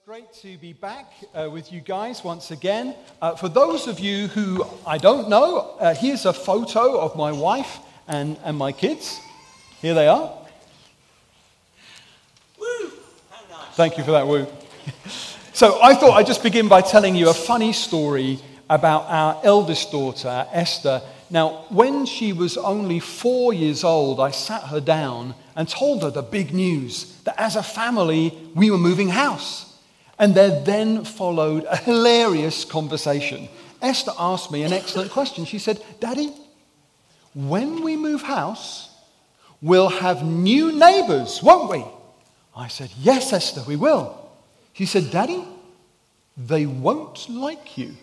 it's great to be back uh, with you guys once again. Uh, for those of you who I don't know, uh, here's a photo of my wife and, and my kids. Here they are. Woo! How nice. Thank you for that woo. so I thought I'd just begin by telling you a funny story about our eldest daughter, Esther. Now, when she was only four years old, I sat her down and told her the big news that as a family, we were moving house. And there then followed a hilarious conversation. Esther asked me an excellent question. She said, Daddy, when we move house, we'll have new neighbors, won't we? I said, Yes, Esther, we will. She said, Daddy, they won't like you.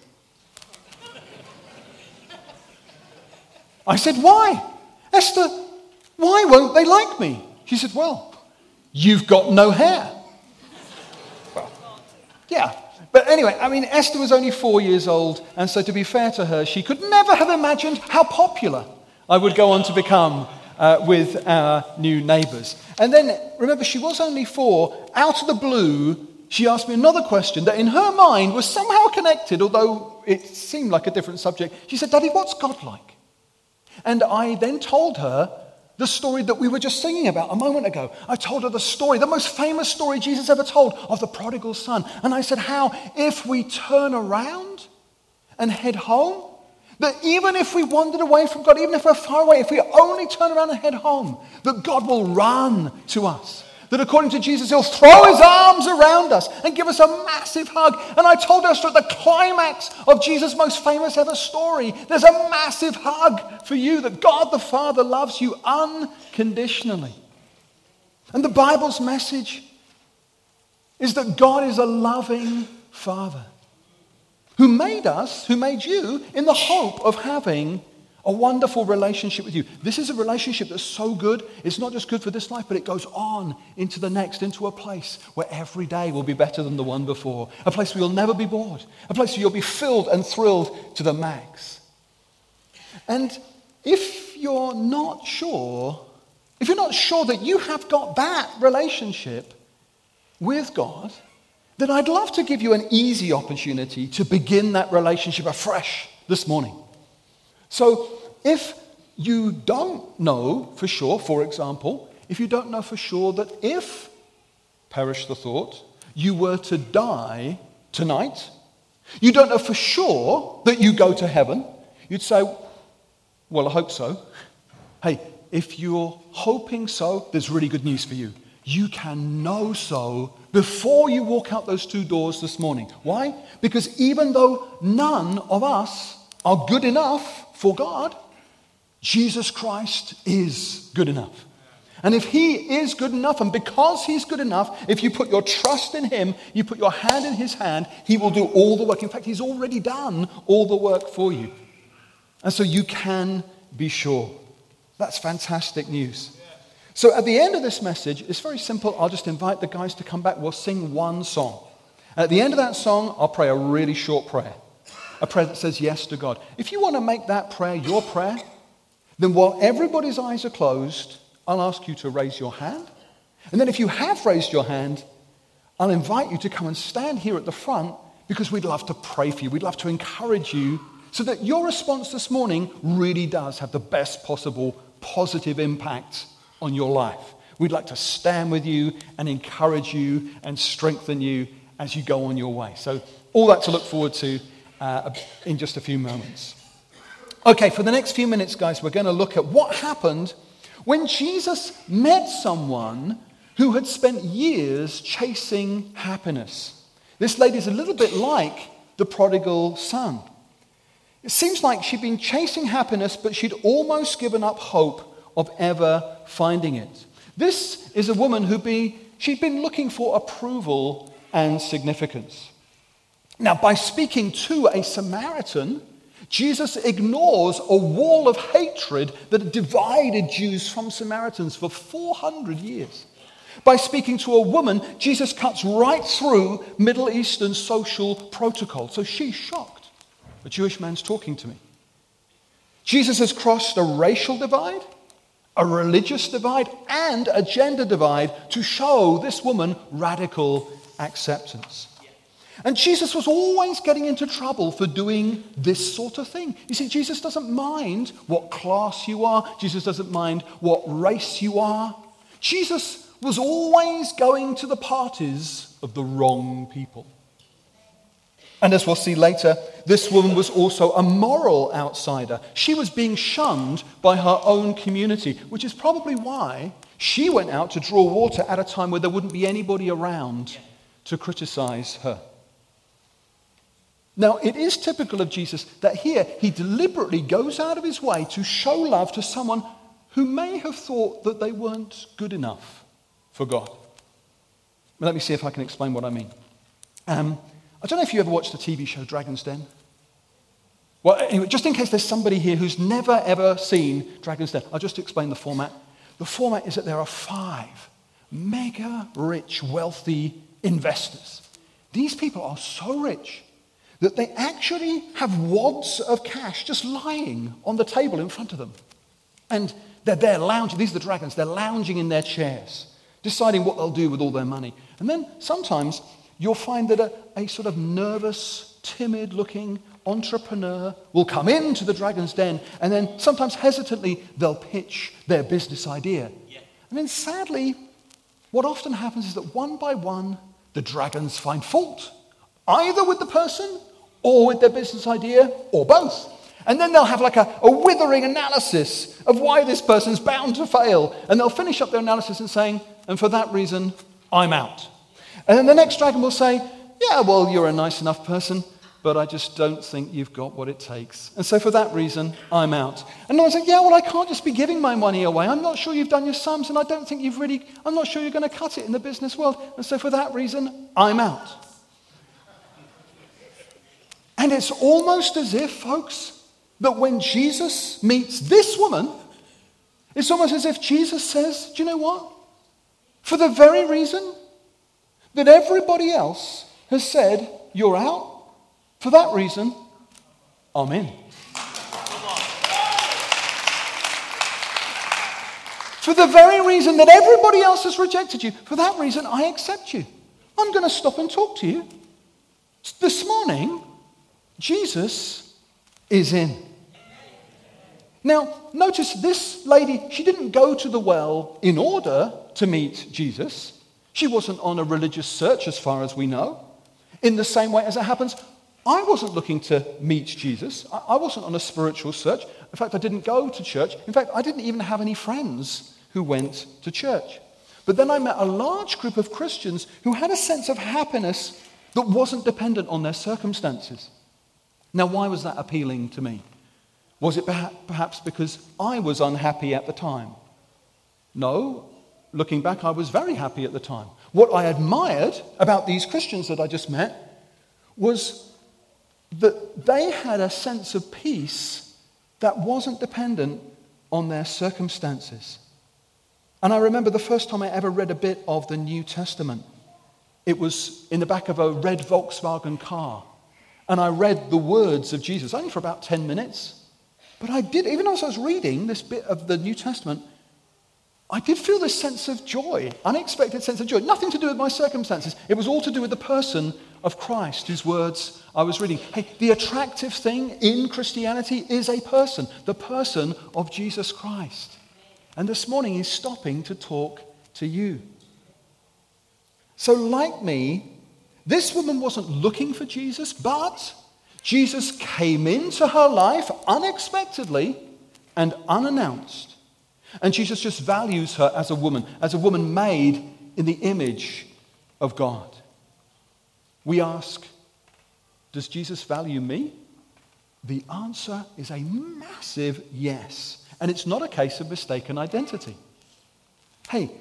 I said, Why? Esther, why won't they like me? She said, Well, you've got no hair. Yeah. But anyway, I mean, Esther was only four years old, and so to be fair to her, she could never have imagined how popular I would go on to become uh, with our new neighbors. And then, remember, she was only four. Out of the blue, she asked me another question that in her mind was somehow connected, although it seemed like a different subject. She said, Daddy, what's God like? And I then told her the story that we were just singing about a moment ago. I told her the story, the most famous story Jesus ever told of the prodigal son. And I said, How, if we turn around and head home, that even if we wandered away from God, even if we're far away, if we only turn around and head home, that God will run to us that according to Jesus, he'll throw his arms around us and give us a massive hug. And I told us at the climax of Jesus' most famous ever story, there's a massive hug for you that God the Father loves you unconditionally. And the Bible's message is that God is a loving Father who made us, who made you, in the hope of having a wonderful relationship with you. This is a relationship that's so good, it's not just good for this life, but it goes on into the next, into a place where every day will be better than the one before, a place where you'll never be bored, a place where you'll be filled and thrilled to the max. And if you're not sure, if you're not sure that you have got that relationship with God, then I'd love to give you an easy opportunity to begin that relationship afresh this morning. So if you don't know for sure, for example, if you don't know for sure that if, perish the thought, you were to die tonight, you don't know for sure that you go to heaven, you'd say, Well, I hope so. Hey, if you're hoping so, there's really good news for you. You can know so before you walk out those two doors this morning. Why? Because even though none of us are good enough for God, Jesus Christ is good enough. And if he is good enough, and because he's good enough, if you put your trust in him, you put your hand in his hand, he will do all the work. In fact, he's already done all the work for you. And so you can be sure. That's fantastic news. So at the end of this message, it's very simple. I'll just invite the guys to come back. We'll sing one song. At the end of that song, I'll pray a really short prayer a prayer that says yes to God. If you want to make that prayer your prayer, then while everybody's eyes are closed, I'll ask you to raise your hand. And then if you have raised your hand, I'll invite you to come and stand here at the front because we'd love to pray for you. We'd love to encourage you so that your response this morning really does have the best possible positive impact on your life. We'd like to stand with you and encourage you and strengthen you as you go on your way. So, all that to look forward to uh, in just a few moments. Okay, for the next few minutes, guys, we're going to look at what happened when Jesus met someone who had spent years chasing happiness. This lady is a little bit like the prodigal son. It seems like she'd been chasing happiness, but she'd almost given up hope of ever finding it. This is a woman who be, she'd been looking for approval and significance. Now, by speaking to a Samaritan, Jesus ignores a wall of hatred that divided Jews from Samaritans for 400 years. By speaking to a woman, Jesus cuts right through Middle Eastern social protocol. So she's shocked. A Jewish man's talking to me. Jesus has crossed a racial divide, a religious divide, and a gender divide to show this woman radical acceptance. And Jesus was always getting into trouble for doing this sort of thing. You see, Jesus doesn't mind what class you are, Jesus doesn't mind what race you are. Jesus was always going to the parties of the wrong people. And as we'll see later, this woman was also a moral outsider. She was being shunned by her own community, which is probably why she went out to draw water at a time where there wouldn't be anybody around to criticize her. Now, it is typical of Jesus that here he deliberately goes out of his way to show love to someone who may have thought that they weren't good enough for God. Let me see if I can explain what I mean. Um, I don't know if you ever watched the TV show Dragon's Den. Well, anyway, just in case there's somebody here who's never ever seen Dragon's Den, I'll just explain the format. The format is that there are five mega rich, wealthy investors. These people are so rich that they actually have wads of cash just lying on the table in front of them. And they're there lounging, these are the dragons, they're lounging in their chairs, deciding what they'll do with all their money. And then sometimes you'll find that a, a sort of nervous, timid looking entrepreneur will come into the dragon's den and then sometimes hesitantly they'll pitch their business idea. Yeah. And then sadly, what often happens is that one by one, the dragons find fault, either with the person or with their business idea, or both. And then they'll have like a, a withering analysis of why this person's bound to fail. And they'll finish up their analysis and saying, and for that reason, I'm out. And then the next dragon will say, yeah, well, you're a nice enough person, but I just don't think you've got what it takes. And so for that reason, I'm out. And I'll say, yeah, well, I can't just be giving my money away. I'm not sure you've done your sums, and I don't think you've really, I'm not sure you're going to cut it in the business world. And so for that reason, I'm out. And it's almost as if, folks, that when Jesus meets this woman, it's almost as if Jesus says, Do you know what? For the very reason that everybody else has said, You're out, for that reason, I'm in. For the very reason that everybody else has rejected you, for that reason, I accept you. I'm going to stop and talk to you. This morning, Jesus is in. Now, notice this lady, she didn't go to the well in order to meet Jesus. She wasn't on a religious search, as far as we know. In the same way as it happens, I wasn't looking to meet Jesus. I wasn't on a spiritual search. In fact, I didn't go to church. In fact, I didn't even have any friends who went to church. But then I met a large group of Christians who had a sense of happiness that wasn't dependent on their circumstances. Now, why was that appealing to me? Was it perhaps because I was unhappy at the time? No. Looking back, I was very happy at the time. What I admired about these Christians that I just met was that they had a sense of peace that wasn't dependent on their circumstances. And I remember the first time I ever read a bit of the New Testament. It was in the back of a red Volkswagen car and I read the words of Jesus, only for about 10 minutes. But I did, even as I was reading this bit of the New Testament, I did feel this sense of joy, unexpected sense of joy. Nothing to do with my circumstances. It was all to do with the person of Christ, whose words I was reading. Hey, the attractive thing in Christianity is a person, the person of Jesus Christ. And this morning he's stopping to talk to you. So, like me, this woman wasn't looking for Jesus, but Jesus came into her life unexpectedly and unannounced. And Jesus just values her as a woman, as a woman made in the image of God. We ask, Does Jesus value me? The answer is a massive yes. And it's not a case of mistaken identity. Hey,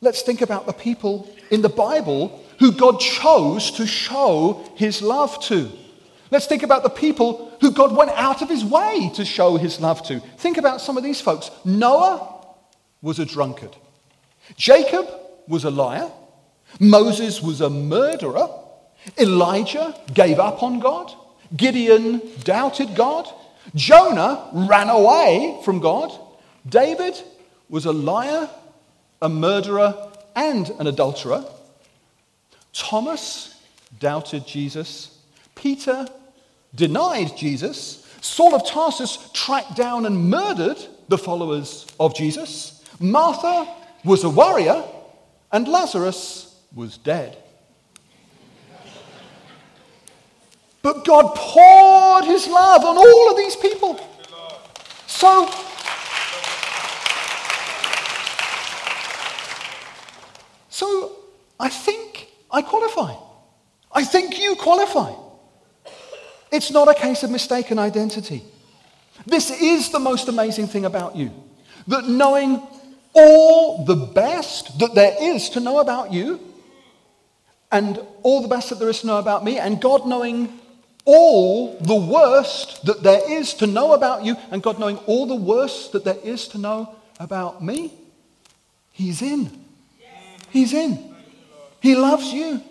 let's think about the people in the Bible who God chose to show his love to. Let's think about the people who God went out of his way to show his love to. Think about some of these folks. Noah was a drunkard, Jacob was a liar, Moses was a murderer, Elijah gave up on God, Gideon doubted God, Jonah ran away from God, David was a liar, a murderer, and an adulterer. Thomas doubted Jesus. Peter denied Jesus. Saul of Tarsus tracked down and murdered the followers of Jesus. Martha was a warrior, and Lazarus was dead. But God poured his love on all of these people. So, so I think I qualify. I think you qualify. It's not a case of mistaken identity. This is the most amazing thing about you that knowing all the best that there is to know about you, and all the best that there is to know about me, and God knowing all the worst that there is to know about you, and God knowing all the worst that there is to know about me, He's in. He's in. He loves you.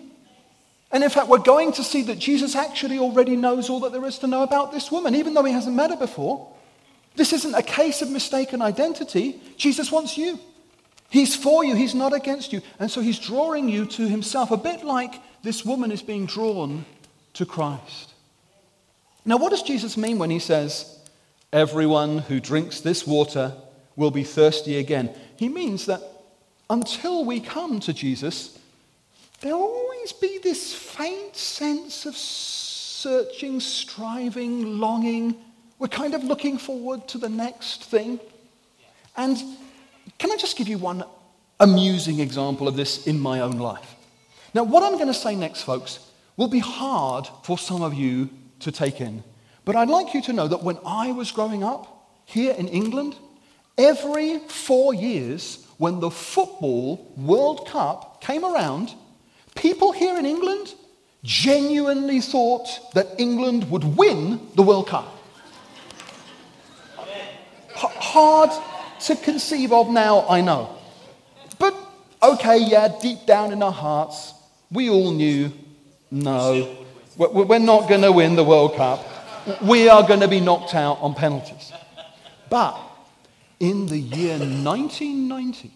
And in fact, we're going to see that Jesus actually already knows all that there is to know about this woman, even though he hasn't met her before. This isn't a case of mistaken identity. Jesus wants you. He's for you, he's not against you. And so he's drawing you to himself, a bit like this woman is being drawn to Christ. Now, what does Jesus mean when he says, Everyone who drinks this water will be thirsty again? He means that until we come to Jesus, there'll always be this faint sense of searching, striving, longing. We're kind of looking forward to the next thing. And can I just give you one amusing example of this in my own life? Now, what I'm going to say next, folks, will be hard for some of you to take in. But I'd like you to know that when I was growing up here in England, every four years, when the Football World Cup came around, people here in England genuinely thought that England would win the World Cup. H- hard to conceive of now, I know. But okay, yeah, deep down in our hearts, we all knew no, we're not going to win the World Cup. We are going to be knocked out on penalties. But in the year 1990,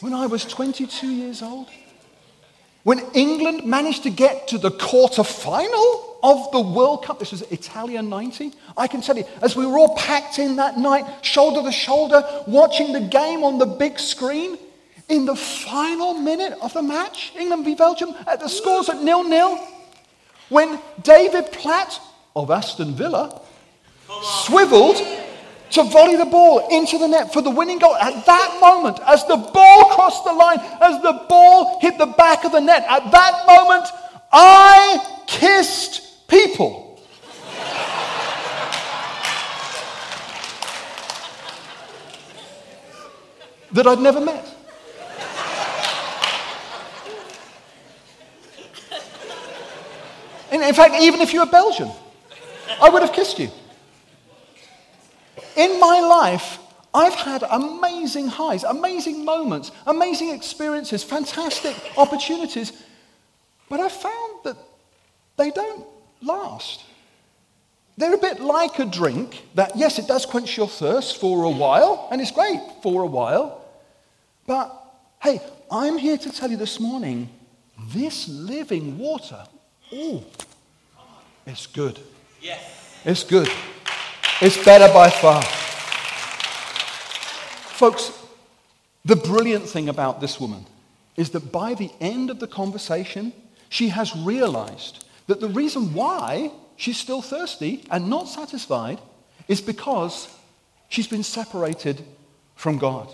when I was 22 years old, when England managed to get to the quarter final of the World Cup, this was Italia 90, I can tell you, as we were all packed in that night, shoulder to shoulder, watching the game on the big screen, in the final minute of the match, England v Belgium, at the scores at nil nil, when David Platt of Aston Villa swiveled to volley the ball into the net for the winning goal. At that moment, as the ball crossed the line, as the ball hit the back of the net, at that moment, I kissed people. that I'd never met. in fact, even if you were Belgian, I would have kissed you. In my life, I've had amazing highs, amazing moments, amazing experiences, fantastic opportunities, but I've found that they don't last. They're a bit like a drink that, yes, it does quench your thirst for a while, and it's great for a while, but hey, I'm here to tell you this morning this living water, oh, it's good. Yes. It's good. It's better by far. Folks, the brilliant thing about this woman is that by the end of the conversation, she has realized that the reason why she's still thirsty and not satisfied is because she's been separated from God.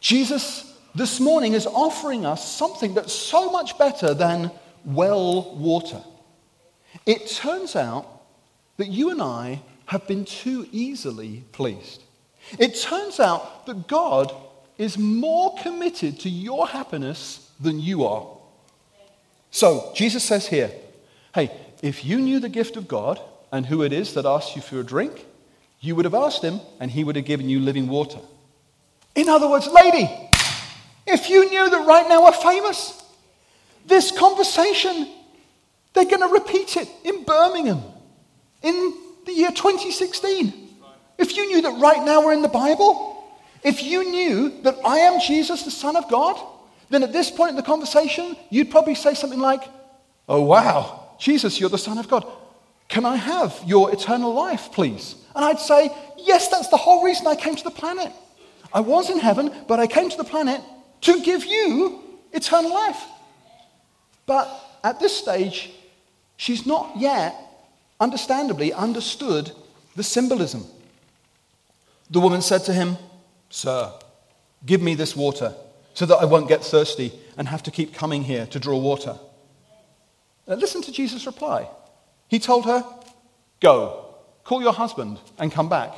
Jesus this morning is offering us something that's so much better than well water. It turns out that you and I have been too easily pleased. It turns out that God is more committed to your happiness than you are. So, Jesus says here, hey, if you knew the gift of God and who it is that asks you for a drink, you would have asked him and he would have given you living water. In other words, lady, if you knew that right now we're famous, this conversation, they're going to repeat it in Birmingham in the year 2016. If you knew that right now we're in the Bible, if you knew that I am Jesus, the Son of God, then at this point in the conversation, you'd probably say something like, Oh, wow, Jesus, you're the Son of God. Can I have your eternal life, please? And I'd say, Yes, that's the whole reason I came to the planet. I was in heaven, but I came to the planet to give you eternal life. But at this stage, she's not yet, understandably, understood the symbolism. The woman said to him, Sir, give me this water so that I won't get thirsty and have to keep coming here to draw water. Now, listen to Jesus' reply. He told her, Go, call your husband and come back.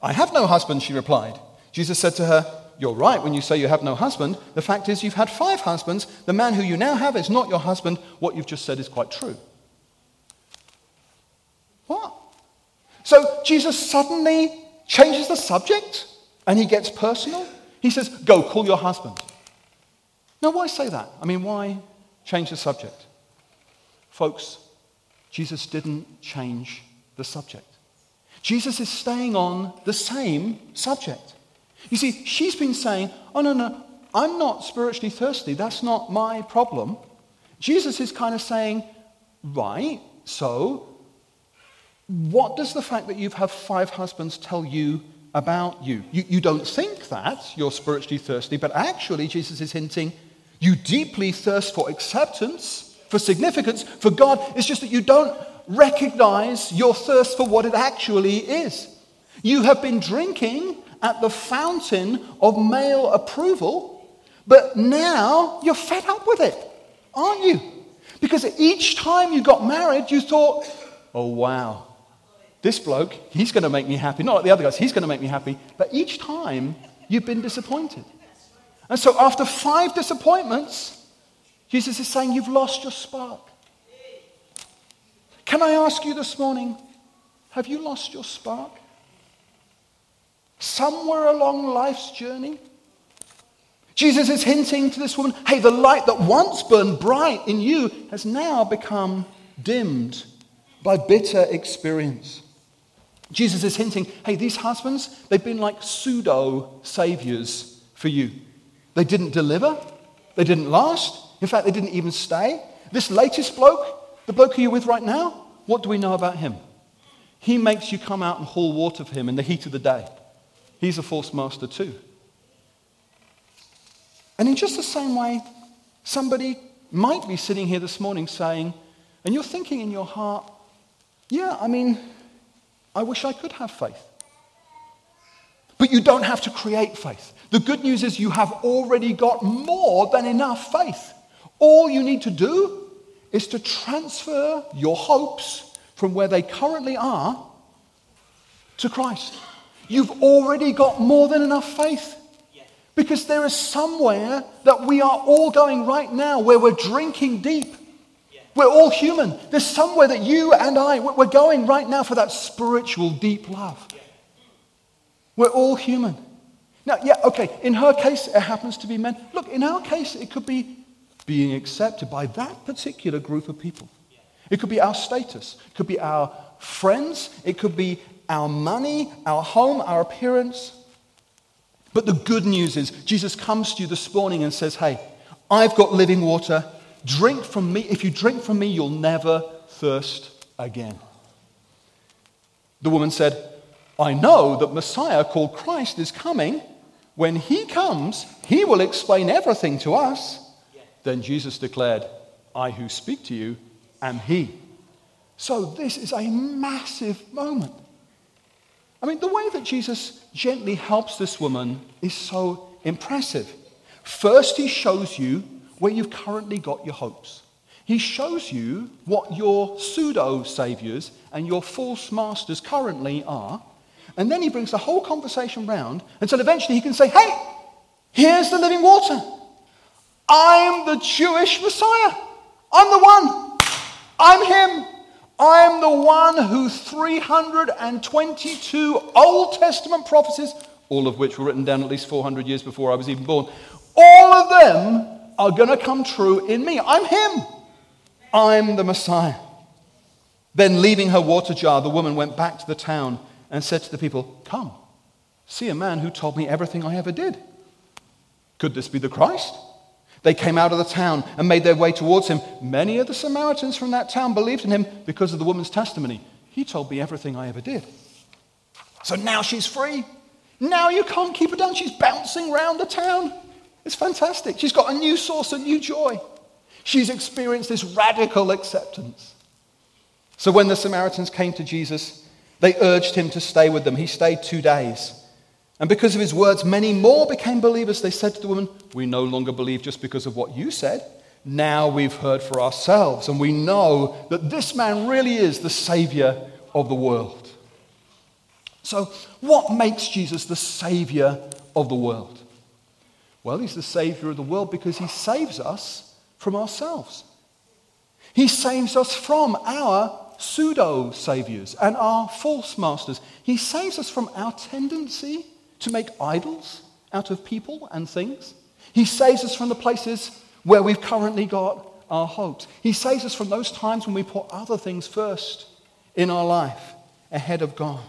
I have no husband, she replied. Jesus said to her, You're right when you say you have no husband. The fact is, you've had five husbands. The man who you now have is not your husband. What you've just said is quite true. What? So Jesus suddenly changes the subject and he gets personal. He says, Go, call your husband. Now, why say that? I mean, why change the subject? Folks, Jesus didn't change the subject. Jesus is staying on the same subject. You see, she's been saying, Oh, no, no, I'm not spiritually thirsty. That's not my problem. Jesus is kind of saying, Right, so what does the fact that you've had five husbands tell you about you? you? You don't think that you're spiritually thirsty, but actually, Jesus is hinting, you deeply thirst for acceptance, for significance, for God. It's just that you don't recognize your thirst for what it actually is. You have been drinking at the fountain of male approval, but now you're fed up with it, aren't you? Because each time you got married, you thought, oh, wow, this bloke, he's going to make me happy. Not like the other guys, he's going to make me happy. But each time, you've been disappointed. And so, after five disappointments, Jesus is saying, You've lost your spark. Can I ask you this morning, have you lost your spark? Somewhere along life's journey? Jesus is hinting to this woman hey, the light that once burned bright in you has now become dimmed by bitter experience. Jesus is hinting hey, these husbands, they've been like pseudo saviors for you. They didn't deliver, they didn't last. In fact, they didn't even stay. This latest bloke, the bloke you're with right now, what do we know about him? He makes you come out and haul water for him in the heat of the day. He's a false master too. And in just the same way, somebody might be sitting here this morning saying, and you're thinking in your heart, yeah, I mean, I wish I could have faith. But you don't have to create faith. The good news is you have already got more than enough faith. All you need to do is to transfer your hopes from where they currently are to Christ. You've already got more than enough faith. Because there is somewhere that we are all going right now where we're drinking deep we're all human. There's somewhere that you and I, we're going right now for that spiritual deep love. We're all human. Now, yeah, okay, in her case, it happens to be men. Look, in our case, it could be being accepted by that particular group of people. It could be our status, it could be our friends, it could be our money, our home, our appearance. But the good news is, Jesus comes to you this morning and says, Hey, I've got living water. Drink from me. If you drink from me, you'll never thirst again. The woman said, I know that Messiah called Christ is coming. When he comes, he will explain everything to us. Then Jesus declared, I who speak to you am he. So this is a massive moment. I mean, the way that Jesus gently helps this woman is so impressive. First, he shows you where you've currently got your hopes. He shows you what your pseudo saviors and your false masters currently are. And then he brings the whole conversation round until eventually he can say, Hey, here's the living water. I'm the Jewish Messiah. I'm the one. I'm him. I'm the one who 322 Old Testament prophecies, all of which were written down at least 400 years before I was even born, all of them are going to come true in me. I'm Him. I'm the Messiah. Then, leaving her water jar, the woman went back to the town and said to the people, Come, see a man who told me everything I ever did. Could this be the Christ? They came out of the town and made their way towards him. Many of the Samaritans from that town believed in him because of the woman's testimony. He told me everything I ever did. So now she's free. Now you can't keep her down. She's bouncing around the town. It's fantastic. She's got a new source of new joy. She's experienced this radical acceptance. So when the Samaritans came to Jesus, they urged him to stay with them. He stayed two days. And because of his words, many more became believers. They said to the woman, We no longer believe just because of what you said. Now we've heard for ourselves, and we know that this man really is the Savior of the world. So, what makes Jesus the Savior of the world? Well, he's the Savior of the world because he saves us from ourselves. He saves us from our pseudo saviors and our false masters. He saves us from our tendency to make idols out of people and things. He saves us from the places where we've currently got our hopes. He saves us from those times when we put other things first in our life ahead of God.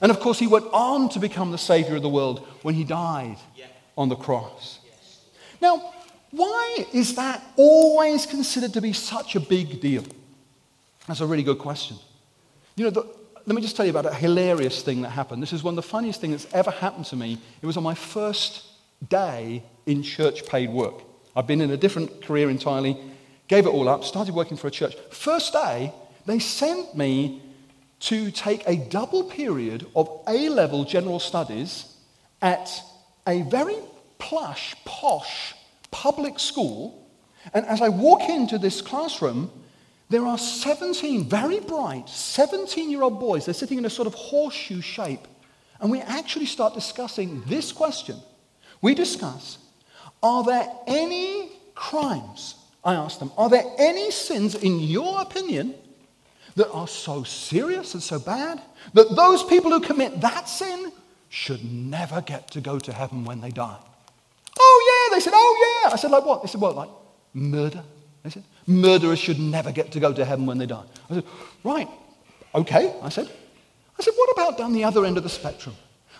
And of course, he went on to become the Savior of the world when he died on the cross. Now, why is that always considered to be such a big deal? That's a really good question. You know, the, let me just tell you about a hilarious thing that happened. This is one of the funniest things that's ever happened to me. It was on my first day in church paid work. I've been in a different career entirely, gave it all up, started working for a church. First day, they sent me to take a double period of A level general studies at a very plush, posh public school. And as I walk into this classroom, there are 17 very bright 17 year old boys. They're sitting in a sort of horseshoe shape. And we actually start discussing this question. We discuss Are there any crimes? I ask them, Are there any sins, in your opinion, that are so serious and so bad that those people who commit that sin should never get to go to heaven when they die? Oh, yeah. They said, Oh, yeah. I said, Like what? They said, What? Like murder? They said, Murderers should never get to go to heaven when they die. I said, Right. Okay. I said, I said, What about down the other end of the spectrum?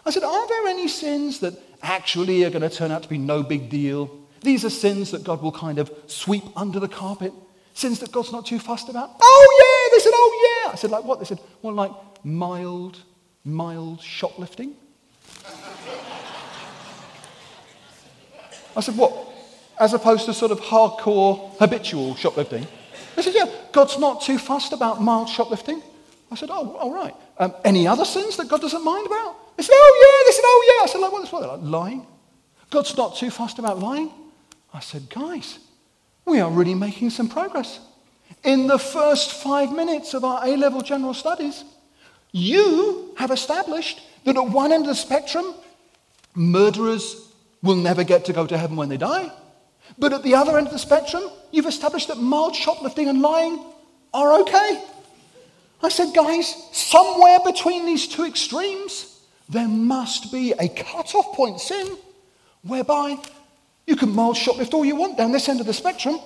I said, Are there any sins that actually are going to turn out to be no big deal? These are sins that God will kind of sweep under the carpet, sins that God's not too fussed about. Oh, yeah. They said, Oh, yeah. I said, Like what? They said, Well, like mild, mild shoplifting. I said, What? As opposed to sort of hardcore, habitual shoplifting. They said, Yeah, God's not too fussed about mild shoplifting. I said, Oh, all right. Um, any other sins that God doesn't mind about? They said, Oh, yeah. They said, Oh, yeah. I said, Like, what? What? Like lying? God's not too fussed about lying? I said, Guys, we are really making some progress. In the first five minutes of our A level general studies, you have established that at one end of the spectrum, murderers will never get to go to heaven when they die. But at the other end of the spectrum, you've established that mild shoplifting and lying are okay. I said, guys, somewhere between these two extremes, there must be a cut-off point sin whereby you can mild shoplift all you want down this end of the spectrum.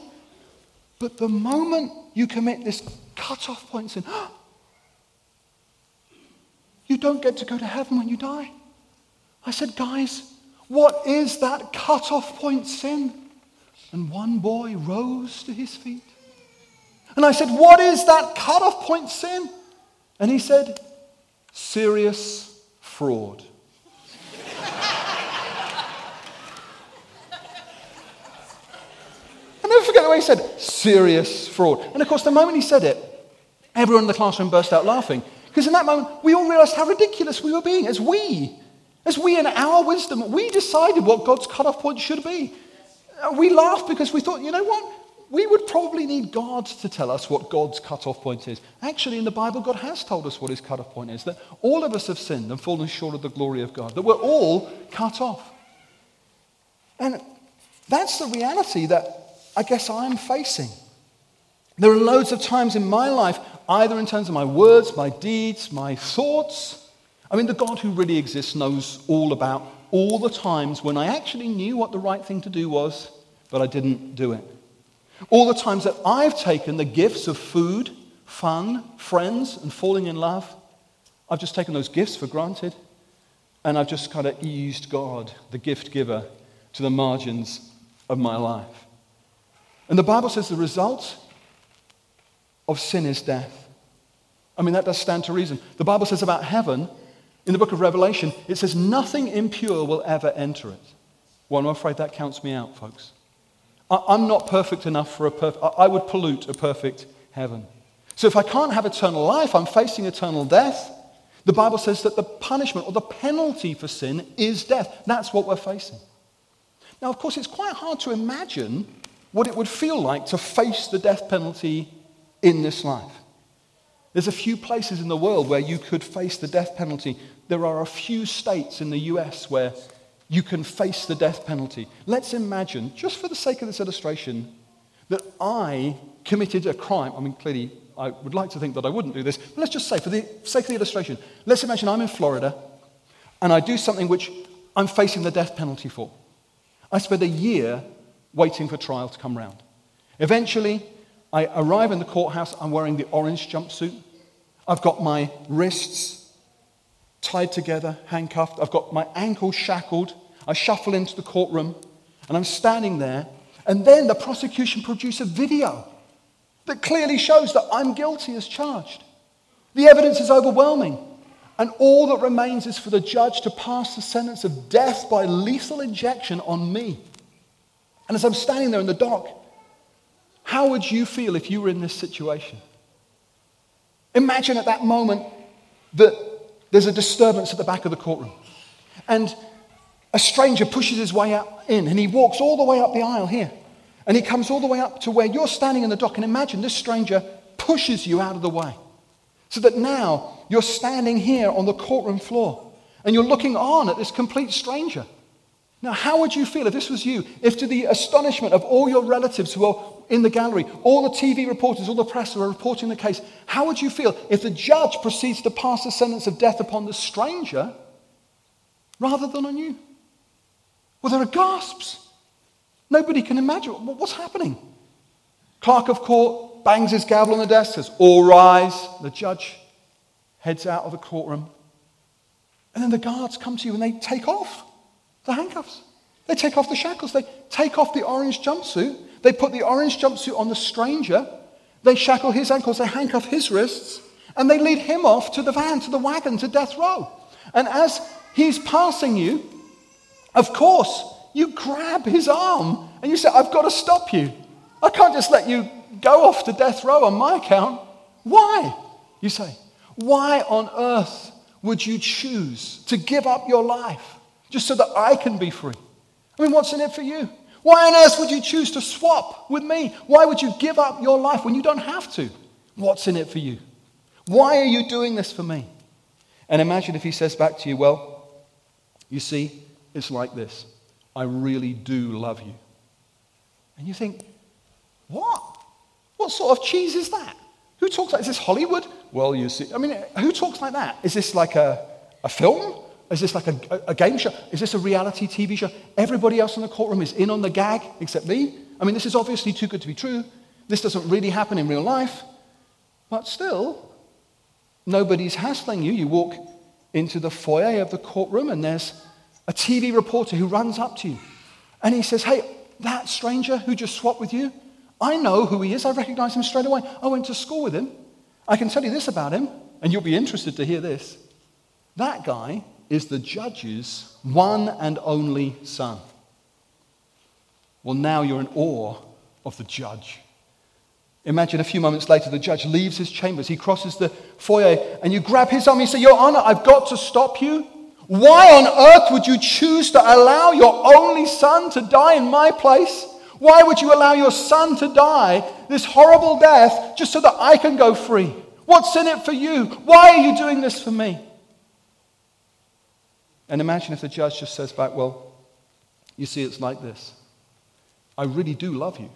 But the moment you commit this cut-off point sin, you don't get to go to heaven when you die. I said, guys, what is that cut-off point sin? And one boy rose to his feet. And I said, What is that cut-off point sin? And he said, Serious fraud. I never forget the way he said, serious fraud. And of course, the moment he said it, everyone in the classroom burst out laughing. Because in that moment, we all realized how ridiculous we were being as we, as we in our wisdom, we decided what God's cutoff point should be. Uh, we laughed because we thought, you know what? We would probably need God to tell us what God's cutoff point is. Actually, in the Bible, God has told us what his cutoff point is that all of us have sinned and fallen short of the glory of God, that we're all cut off. And that's the reality that I guess I'm facing. There are loads of times in my life, either in terms of my words, my deeds, my thoughts. I mean, the God who really exists knows all about all the times when I actually knew what the right thing to do was, but I didn't do it. All the times that I've taken the gifts of food, fun, friends, and falling in love, I've just taken those gifts for granted. And I've just kind of eased God, the gift giver, to the margins of my life. And the Bible says the result of sin is death. I mean, that does stand to reason. The Bible says about heaven, in the book of Revelation, it says nothing impure will ever enter it. Well, I'm afraid that counts me out, folks. I'm not perfect enough for a perfect, I would pollute a perfect heaven. So if I can't have eternal life, I'm facing eternal death. The Bible says that the punishment or the penalty for sin is death. That's what we're facing. Now, of course, it's quite hard to imagine what it would feel like to face the death penalty in this life. There's a few places in the world where you could face the death penalty. There are a few states in the US where you can face the death penalty. Let's imagine, just for the sake of this illustration, that I committed a crime. I mean, clearly, I would like to think that I wouldn't do this, but let's just say, for the sake of the illustration, let's imagine I'm in Florida and I do something which I'm facing the death penalty for. I spend a year waiting for trial to come round. Eventually, I arrive in the courthouse. I'm wearing the orange jumpsuit. I've got my wrists tied together, handcuffed. I've got my ankles shackled. I shuffle into the courtroom and I'm standing there. And then the prosecution produce a video that clearly shows that I'm guilty as charged. The evidence is overwhelming. And all that remains is for the judge to pass the sentence of death by lethal injection on me. And as I'm standing there in the dock, how would you feel if you were in this situation? Imagine at that moment that there's a disturbance at the back of the courtroom. And a stranger pushes his way up in and he walks all the way up the aisle here. And he comes all the way up to where you're standing in the dock. And imagine this stranger pushes you out of the way. So that now you're standing here on the courtroom floor and you're looking on at this complete stranger. Now, how would you feel if this was you? If, to the astonishment of all your relatives who are in the gallery, all the TV reporters, all the press who are reporting the case, how would you feel if the judge proceeds to pass the sentence of death upon the stranger rather than on you? Well, there are gasps. Nobody can imagine what's happening. Clerk of court bangs his gavel on the desk, says, All rise. The judge heads out of the courtroom. And then the guards come to you and they take off the handcuffs. They take off the shackles. They take off the orange jumpsuit. They put the orange jumpsuit on the stranger. They shackle his ankles. They handcuff his wrists. And they lead him off to the van, to the wagon, to death row. And as he's passing you, of course, you grab his arm and you say, I've got to stop you. I can't just let you go off to death row on my account. Why? You say, why on earth would you choose to give up your life just so that I can be free? I mean, what's in it for you? Why on earth would you choose to swap with me? Why would you give up your life when you don't have to? What's in it for you? Why are you doing this for me? And imagine if he says back to you, Well, you see, it's like this I really do love you. And you think, What? What sort of cheese is that? Who talks like Is this Hollywood? Well, you see, I mean, who talks like that? Is this like a, a film? Is this like a, a, game show? Is this a reality TV show? Everybody else in the courtroom is in on the gag except me. I mean, this is obviously too good to be true. This doesn't really happen in real life. But still, nobody's hassling you. You walk into the foyer of the courtroom, and there's a TV reporter who runs up to you. And he says, Hey, that stranger who just swapped with you, I know who he is. I recognize him straight away. I went to school with him. I can tell you this about him, and you'll be interested to hear this. That guy is the judge's one and only son. Well, now you're in awe of the judge. Imagine a few moments later, the judge leaves his chambers. He crosses the foyer, and you grab his arm you say, Your Honor, I've got to stop you. Why on earth would you choose to allow your only son to die in my place? Why would you allow your son to die this horrible death just so that I can go free? What's in it for you? Why are you doing this for me? And imagine if the judge just says back, Well, you see, it's like this. I really do love you.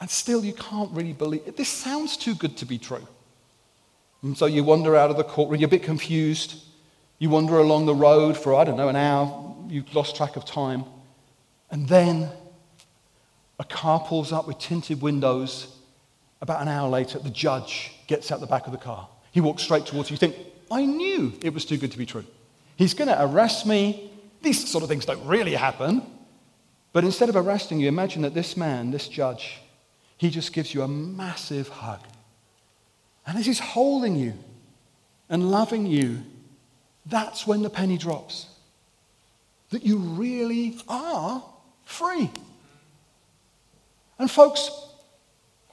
And still, you can't really believe it. This sounds too good to be true. And so you wander out of the courtroom, you're a bit confused. You wander along the road for, I don't know, an hour. You've lost track of time. And then a car pulls up with tinted windows. About an hour later, the judge gets out the back of the car. He walks straight towards you. You think, I knew it was too good to be true. He's going to arrest me. These sort of things don't really happen. But instead of arresting you, imagine that this man, this judge, he just gives you a massive hug. And as he's holding you and loving you, that's when the penny drops. That you really are free. And folks,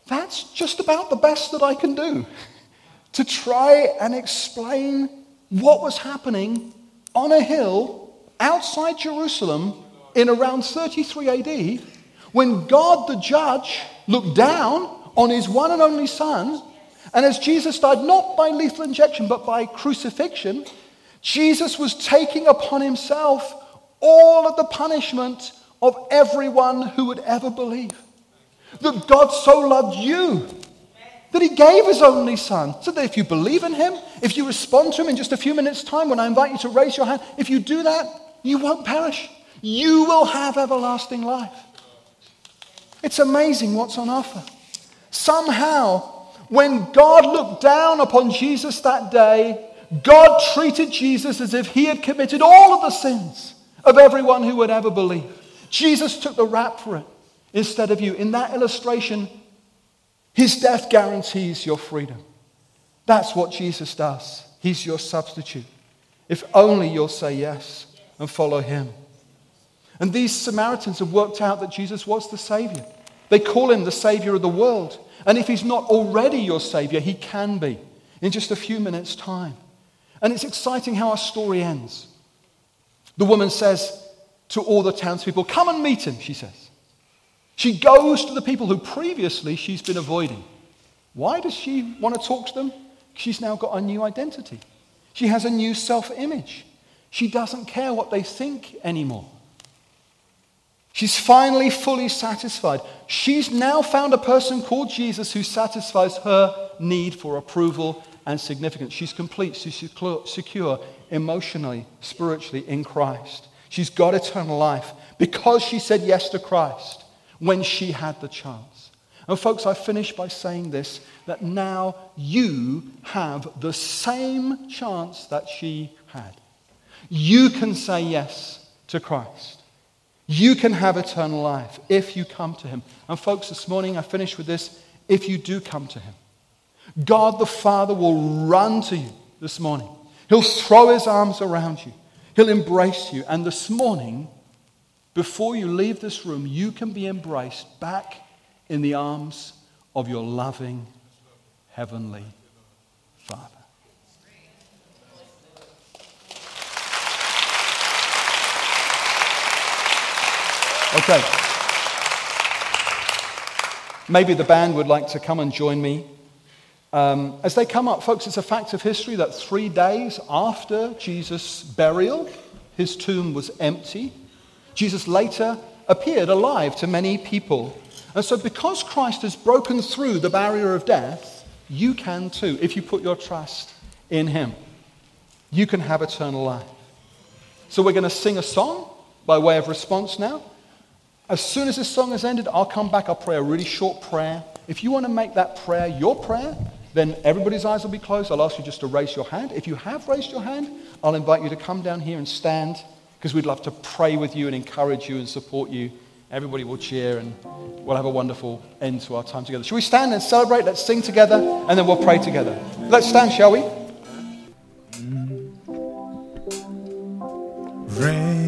that's just about the best that I can do to try and explain what was happening on a hill outside Jerusalem in around 33 AD when God the judge looked down on his one and only son. And as Jesus died, not by lethal injection, but by crucifixion, Jesus was taking upon himself all of the punishment of everyone who would ever believe. That God so loved you that he gave his only son. So that if you believe in him, if you respond to him in just a few minutes' time when I invite you to raise your hand, if you do that, you won't perish. You will have everlasting life. It's amazing what's on offer. Somehow, when God looked down upon Jesus that day, God treated Jesus as if he had committed all of the sins of everyone who would ever believe. Jesus took the rap for it instead of you. In that illustration, his death guarantees your freedom. That's what Jesus does. He's your substitute. If only you'll say yes and follow him. And these Samaritans have worked out that Jesus was the Savior. They call him the Savior of the world. And if he's not already your Savior, he can be in just a few minutes' time. And it's exciting how our story ends. The woman says to all the townspeople, Come and meet him, she says. She goes to the people who previously she's been avoiding. Why does she want to talk to them? She's now got a new identity. She has a new self image. She doesn't care what they think anymore. She's finally fully satisfied. She's now found a person called Jesus who satisfies her need for approval and significance. She's complete, she's secure emotionally, spiritually in Christ. She's got eternal life because she said yes to Christ when she had the chance. And, folks, I finish by saying this that now you have the same chance that she had. You can say yes to Christ. You can have eternal life if you come to Him. And, folks, this morning I finish with this if you do come to Him. God the Father will run to you this morning. He'll throw His arms around you, He'll embrace you. And this morning, before you leave this room, you can be embraced back in the arms of your loving Heavenly Father. Okay. Maybe the band would like to come and join me. Um, as they come up, folks, it's a fact of history that three days after Jesus' burial, his tomb was empty. Jesus later appeared alive to many people. And so, because Christ has broken through the barrier of death, you can too, if you put your trust in Him. You can have eternal life. So, we're going to sing a song by way of response now. As soon as this song has ended, I'll come back. I'll pray a really short prayer. If you want to make that prayer your prayer, then everybody's eyes will be closed. I'll ask you just to raise your hand. If you have raised your hand, I'll invite you to come down here and stand because we'd love to pray with you and encourage you and support you. Everybody will cheer and we'll have a wonderful end to our time together. Shall we stand and celebrate? Let's sing together and then we'll pray together. Let's stand, shall we? Rain.